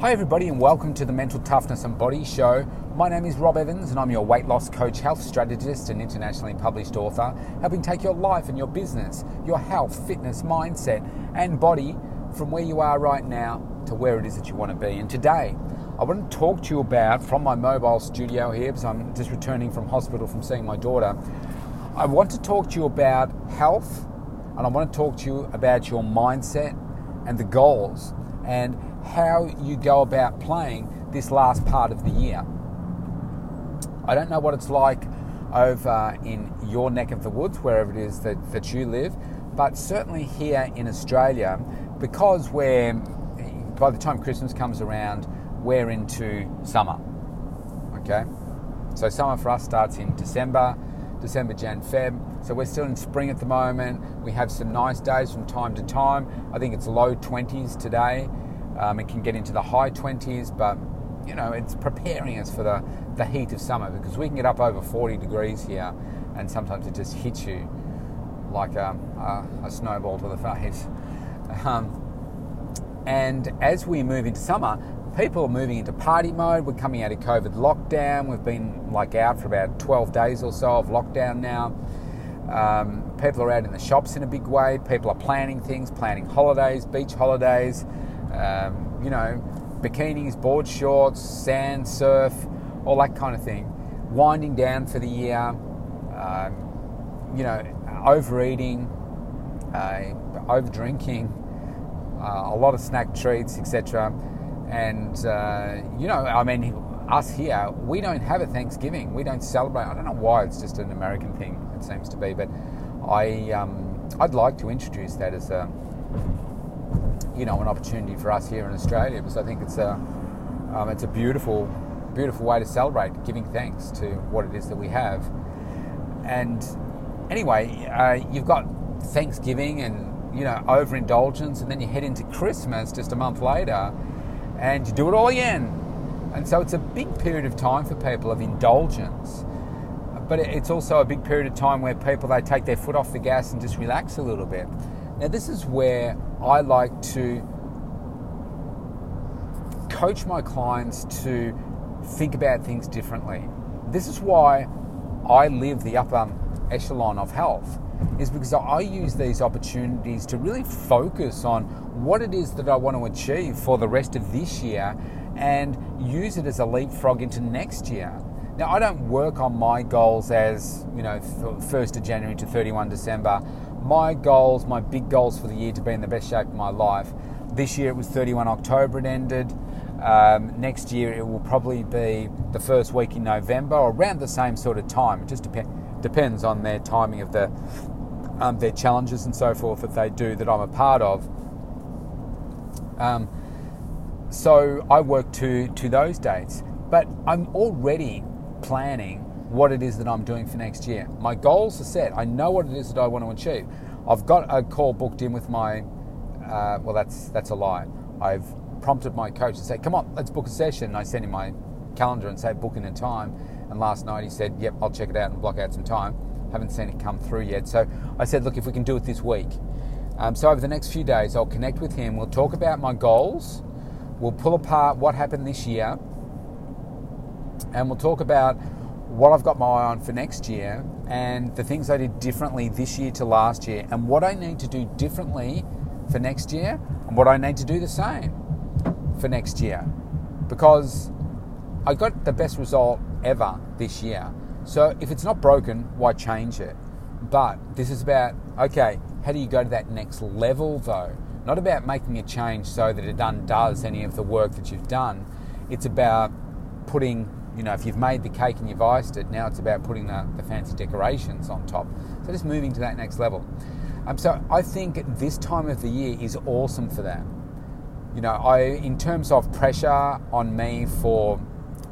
Hi, everybody, and welcome to the Mental Toughness and Body Show. My name is Rob Evans, and I'm your weight loss coach, health strategist, and internationally published author, helping take your life and your business, your health, fitness, mindset, and body from where you are right now to where it is that you want to be. And today, I want to talk to you about from my mobile studio here, because I'm just returning from hospital from seeing my daughter. I want to talk to you about health, and I want to talk to you about your mindset and the goals and how you go about playing this last part of the year. I don't know what it's like over in your neck of the woods, wherever it is that, that you live, but certainly here in Australia, because we're, by the time Christmas comes around, we're into summer. Okay? So summer for us starts in December, December, Jan, Feb. So we're still in spring at the moment. We have some nice days from time to time. I think it's low 20s today. Um, it can get into the high 20s, but you know, it's preparing us for the, the heat of summer because we can get up over 40 degrees here and sometimes it just hits you like a, a, a snowball to the face. Um, and as we move into summer, people are moving into party mode. We're coming out of COVID lockdown. We've been like out for about 12 days or so of lockdown now. Um, people are out in the shops in a big way. People are planning things, planning holidays, beach holidays um, you know, bikinis, board shorts, sand, surf, all that kind of thing. Winding down for the year, um, you know, overeating, uh, over drinking, uh, a lot of snack treats, etc. And, uh, you know, I mean, us here, we don't have a Thanksgiving. We don't celebrate. I don't know why it's just an American thing, it seems to be, but I, um, I'd like to introduce that as a you know, an opportunity for us here in Australia because I think it's a, um, it's a beautiful, beautiful way to celebrate, giving thanks to what it is that we have. And anyway, uh, you've got Thanksgiving and you know overindulgence, and then you head into Christmas just a month later, and you do it all again. And so it's a big period of time for people of indulgence, but it's also a big period of time where people they take their foot off the gas and just relax a little bit. Now, this is where I like to coach my clients to think about things differently. This is why I live the upper echelon of health, is because I use these opportunities to really focus on what it is that I want to achieve for the rest of this year and use it as a leapfrog into next year. Now, I don't work on my goals as, you know, 1st of January to 31 December my goals, my big goals for the year to be in the best shape of my life. This year it was 31 October it ended. Um, next year it will probably be the first week in November or around the same sort of time. It just dep- depends on their timing of the um, their challenges and so forth that they do that I'm a part of. Um, so I work to to those dates, but I'm already planning what it is that I'm doing for next year. My goals are set. I know what it is that I want to achieve. I've got a call booked in with my. Uh, well, that's that's a lie. I've prompted my coach to say, "Come on, let's book a session." And I send him my calendar and say, "Book in a time." And last night he said, "Yep, I'll check it out and block out some time." Haven't seen it come through yet. So I said, "Look, if we can do it this week." Um, so over the next few days, I'll connect with him. We'll talk about my goals. We'll pull apart what happened this year, and we'll talk about what I've got my eye on for next year and the things I did differently this year to last year and what I need to do differently for next year and what I need to do the same for next year because I got the best result ever this year. So if it's not broken, why change it? But this is about okay, how do you go to that next level though? Not about making a change so that it undoes any of the work that you've done. It's about putting you know, if you've made the cake and you've iced it, now it's about putting the, the fancy decorations on top. So just moving to that next level. Um, so I think this time of the year is awesome for that. You know, I in terms of pressure on me for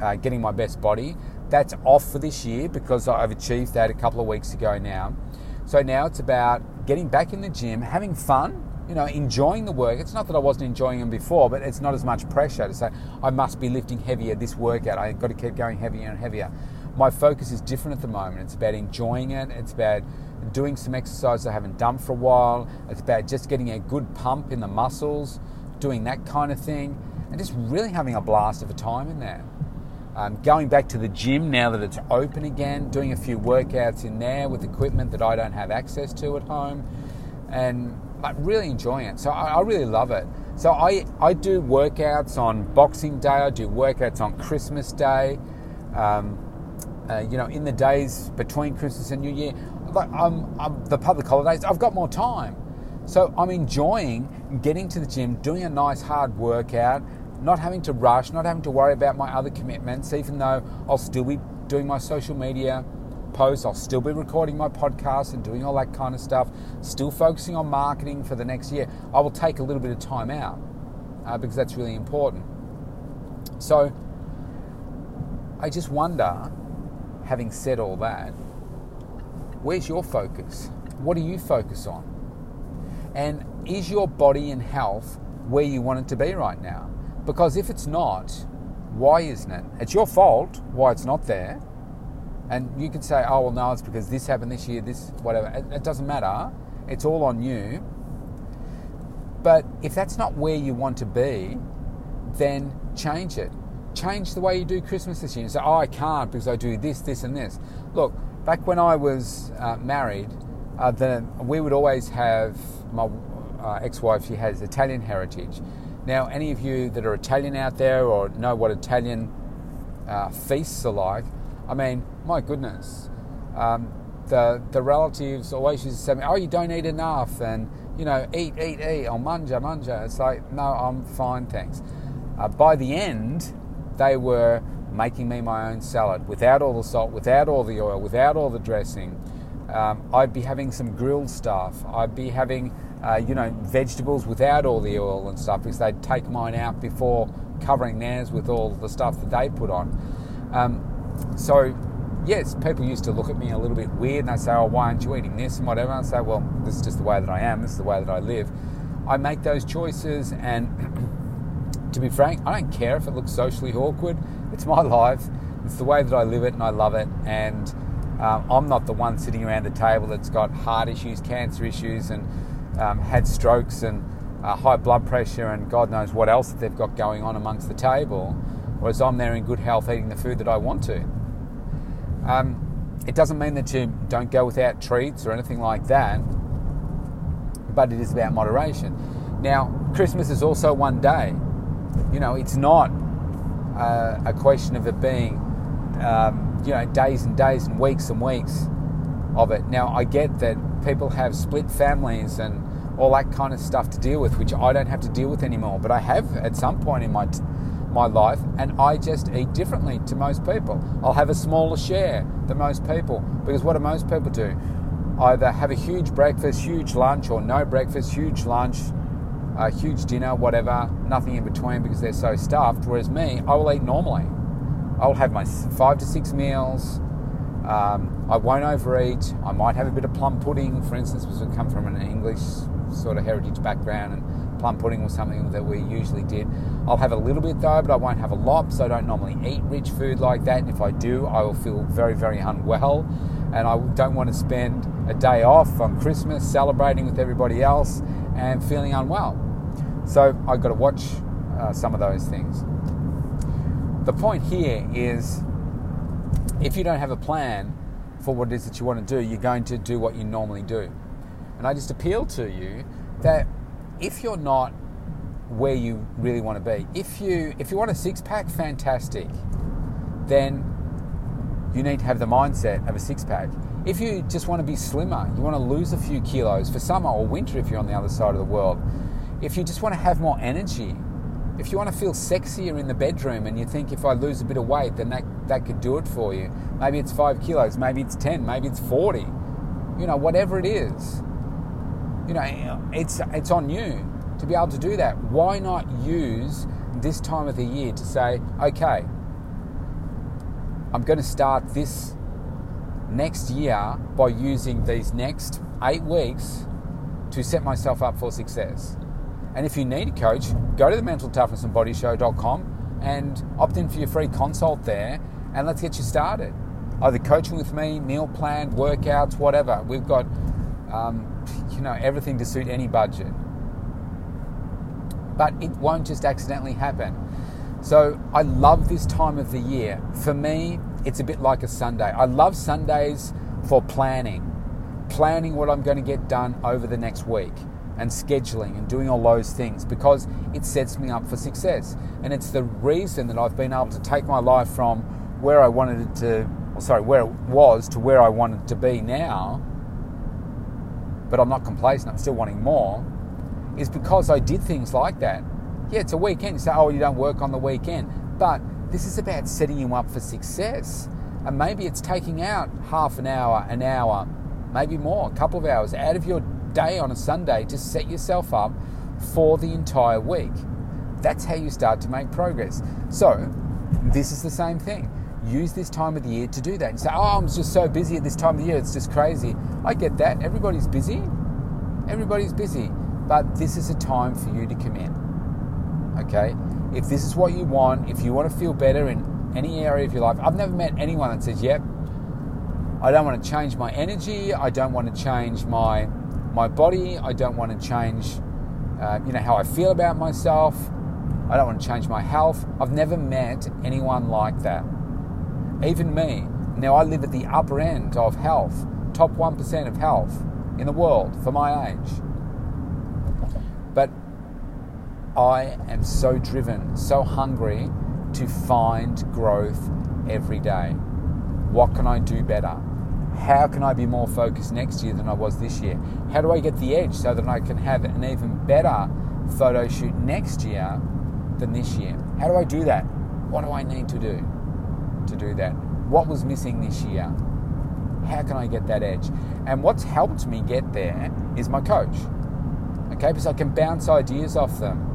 uh, getting my best body, that's off for this year because I've achieved that a couple of weeks ago now. So now it's about getting back in the gym, having fun, you know, enjoying the work. It's not that I wasn't enjoying them before, but it's not as much pressure to say I must be lifting heavier this workout. I've got to keep going heavier and heavier. My focus is different at the moment. It's about enjoying it. It's about doing some exercise I haven't done for a while. It's about just getting a good pump in the muscles, doing that kind of thing. and just really having a blast of a time in there. Um, going back to the gym now that it's open again, doing a few workouts in there with equipment that I don't have access to at home, and like really enjoying it. So I, I really love it. So I, I do workouts on Boxing Day, I do workouts on Christmas Day, um, uh, you know, in the days between Christmas and New Year. Like I'm, I'm, the public holidays, I've got more time. So I'm enjoying getting to the gym, doing a nice hard workout, not having to rush, not having to worry about my other commitments, even though I'll still be doing my social media posts, I'll still be recording my podcast and doing all that kind of stuff, still focusing on marketing for the next year. I will take a little bit of time out uh, because that's really important. So I just wonder, having said all that, where's your focus? What do you focus on? And is your body and health where you want it to be right now? Because if it's not, why isn't it? It's your fault why it's not there. And you could say, oh, well, no, it's because this happened this year, this, whatever. It, it doesn't matter. It's all on you. But if that's not where you want to be, then change it. Change the way you do Christmas this year. Say, oh, I can't because I do this, this, and this. Look, back when I was uh, married, uh, the, we would always have my uh, ex-wife. She has Italian heritage. Now, any of you that are Italian out there or know what Italian uh, feasts are like, I mean, my goodness, um, the the relatives always used to say, "Oh, you don't eat enough," and you know, eat, eat, eat, or manja, manja. It's like, no, I'm fine, thanks. Uh, by the end, they were making me my own salad without all the salt, without all the oil, without all the dressing. Um, I'd be having some grilled stuff. I'd be having uh, you know, vegetables without all the oil and stuff because they'd take mine out before covering theirs with all the stuff that they put on. Um, so, yes, people used to look at me a little bit weird and they say, oh, why aren't you eating this and whatever. And I say, well, this is just the way that I am, this is the way that I live. I make those choices and to be frank, I don't care if it looks socially awkward. It's my life. It's the way that I live it and I love it. And um, I'm not the one sitting around the table that's got heart issues, cancer issues, and um, had strokes and uh, high blood pressure and God knows what else that they've got going on amongst the table, whereas I'm there in good health eating the food that I want to. Um, it doesn't mean that you don't go without treats or anything like that, but it is about moderation. Now, Christmas is also one day. You know, it's not uh, a question of it being, um, you know, days and days and weeks and weeks of it. Now, I get that people have split families and all that kind of stuff to deal with, which I don't have to deal with anymore. But I have at some point in my t- my life, and I just eat differently to most people. I'll have a smaller share than most people because what do most people do? Either have a huge breakfast, huge lunch, or no breakfast, huge lunch, a huge dinner, whatever, nothing in between because they're so stuffed. Whereas me, I will eat normally. I will have my five to six meals um, I won't overeat. I might have a bit of plum pudding, for instance, because we come from an English sort of heritage background, and plum pudding was something that we usually did. I'll have a little bit though, but I won't have a lot, so I don't normally eat rich food like that. And if I do, I will feel very, very unwell, and I don't want to spend a day off on Christmas celebrating with everybody else and feeling unwell. So I've got to watch uh, some of those things. The point here is if you don't have a plan for what it is that you want to do, you're going to do what you normally do. And I just appeal to you that if you're not where you really want to be, if you if you want a six pack, fantastic. Then you need to have the mindset of a six pack. If you just want to be slimmer, you want to lose a few kilos for summer or winter if you're on the other side of the world. If you just want to have more energy, if you want to feel sexier in the bedroom and you think if I lose a bit of weight, then that, that could do it for you. Maybe it's five kilos, maybe it's 10, maybe it's 40. You know, whatever it is. You know, it's, it's on you to be able to do that. Why not use this time of the year to say, okay, I'm going to start this next year by using these next eight weeks to set myself up for success. And if you need a coach, go to the mentaltoughnessandbodyshow.com and opt in for your free consult there and let's get you started. Either coaching with me, meal plan, workouts, whatever. We've got, um, you know, everything to suit any budget. but it won't just accidentally happen. So I love this time of the year. For me, it's a bit like a Sunday. I love Sundays for planning, planning what I'm going to get done over the next week and scheduling and doing all those things because it sets me up for success. And it's the reason that I've been able to take my life from where I wanted it to, sorry, where it was to where I wanted to be now. But I'm not complacent, I'm still wanting more, is because I did things like that. Yeah, it's a weekend. You say, oh, you don't work on the weekend. But this is about setting you up for success. And maybe it's taking out half an hour, an hour, maybe more, a couple of hours out of your day on a Sunday to set yourself up for the entire week. That's how you start to make progress. So, this is the same thing. Use this time of the year to do that. And say, oh, I'm just so busy at this time of the year, it's just crazy. I get that. Everybody's busy. Everybody's busy. But this is a time for you to come in. Okay? If this is what you want, if you want to feel better in any area of your life, I've never met anyone that says, yep, I don't want to change my energy, I don't want to change my my body, I don't want to change uh, you know how I feel about myself, I don't want to change my health. I've never met anyone like that. Even me. Now I live at the upper end of health, top 1% of health in the world for my age. But I am so driven, so hungry to find growth every day. What can I do better? How can I be more focused next year than I was this year? How do I get the edge so that I can have an even better photo shoot next year than this year? How do I do that? What do I need to do to do that? What was missing this year? How can I get that edge? And what's helped me get there is my coach. Okay, because I can bounce ideas off them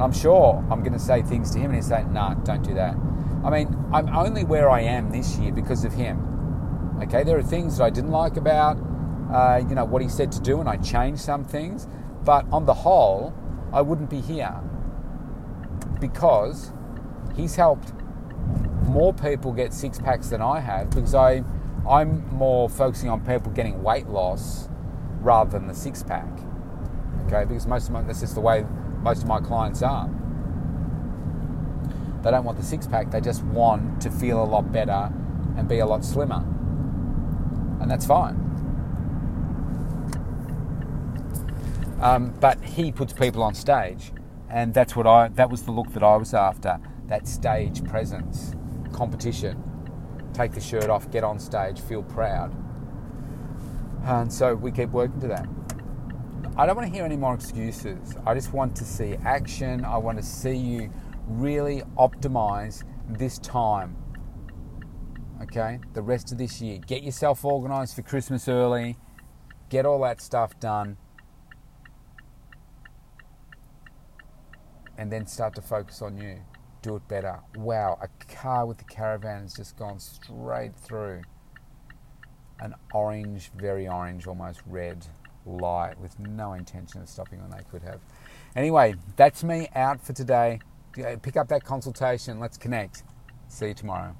I'm sure I'm going to say things to him and he's saying, nah, don't do that. I mean, I'm only where I am this year because of him. Okay, there are things that I didn't like about, uh, you know, what he said to do, and I changed some things. But on the whole, I wouldn't be here because he's helped more people get six packs than I have because I, I'm more focusing on people getting weight loss rather than the six pack. Okay, because most of my, that's just the way most of my clients are. They don't want the six pack, they just want to feel a lot better and be a lot slimmer. And that's fine. Um, but he puts people on stage, and that's what I that was the look that I was after that stage presence, competition. Take the shirt off, get on stage, feel proud. And so we keep working to that. I don't want to hear any more excuses. I just want to see action. I want to see you really optimize this time. Okay? The rest of this year. Get yourself organized for Christmas early. Get all that stuff done. And then start to focus on you. Do it better. Wow, a car with the caravan has just gone straight through an orange, very orange, almost red light with no intention of stopping when they could have. Anyway, that's me out for today. Pick up that consultation. Let's connect. See you tomorrow.